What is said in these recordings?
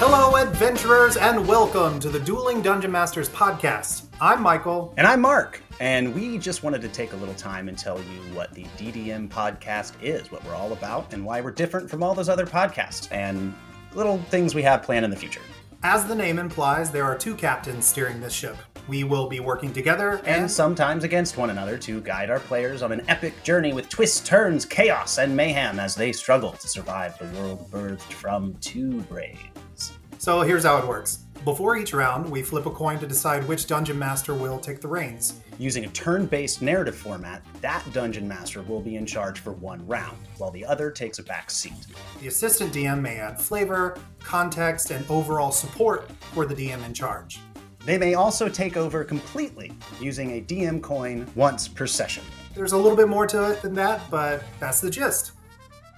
Hello, adventurers, and welcome to the Dueling Dungeon Masters podcast. I'm Michael. And I'm Mark. And we just wanted to take a little time and tell you what the DDM podcast is, what we're all about, and why we're different from all those other podcasts, and little things we have planned in the future. As the name implies, there are two captains steering this ship. We will be working together and, And sometimes against one another to guide our players on an epic journey with twists, turns, chaos, and mayhem as they struggle to survive the world birthed from two brains. So here's how it works. Before each round, we flip a coin to decide which dungeon master will take the reins. Using a turn based narrative format, that dungeon master will be in charge for one round, while the other takes a back seat. The assistant DM may add flavor, context, and overall support for the DM in charge. They may also take over completely using a DM coin once per session. There's a little bit more to it than that, but that's the gist.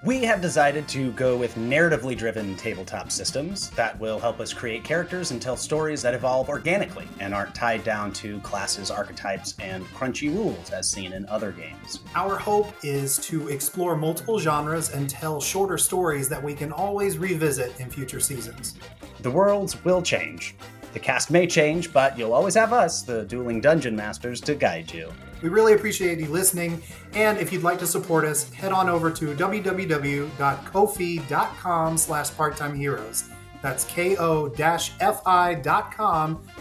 We have decided to go with narratively driven tabletop systems that will help us create characters and tell stories that evolve organically and aren't tied down to classes, archetypes, and crunchy rules as seen in other games. Our hope is to explore multiple genres and tell shorter stories that we can always revisit in future seasons. The worlds will change. The cast may change, but you'll always have us, the dueling dungeon masters, to guide you. We really appreciate you listening, and if you'd like to support us, head on over to www.kofi.com slash part-time heroes. That's ko-fi.com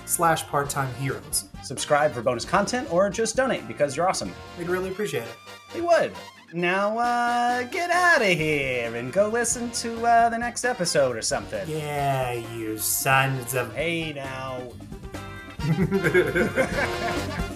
slash part-time heroes. Subscribe for bonus content or just donate because you're awesome. We'd really appreciate it. We would. Now, uh, get out of here and go listen to uh, the next episode or something. Yeah, you sons of... Hey now.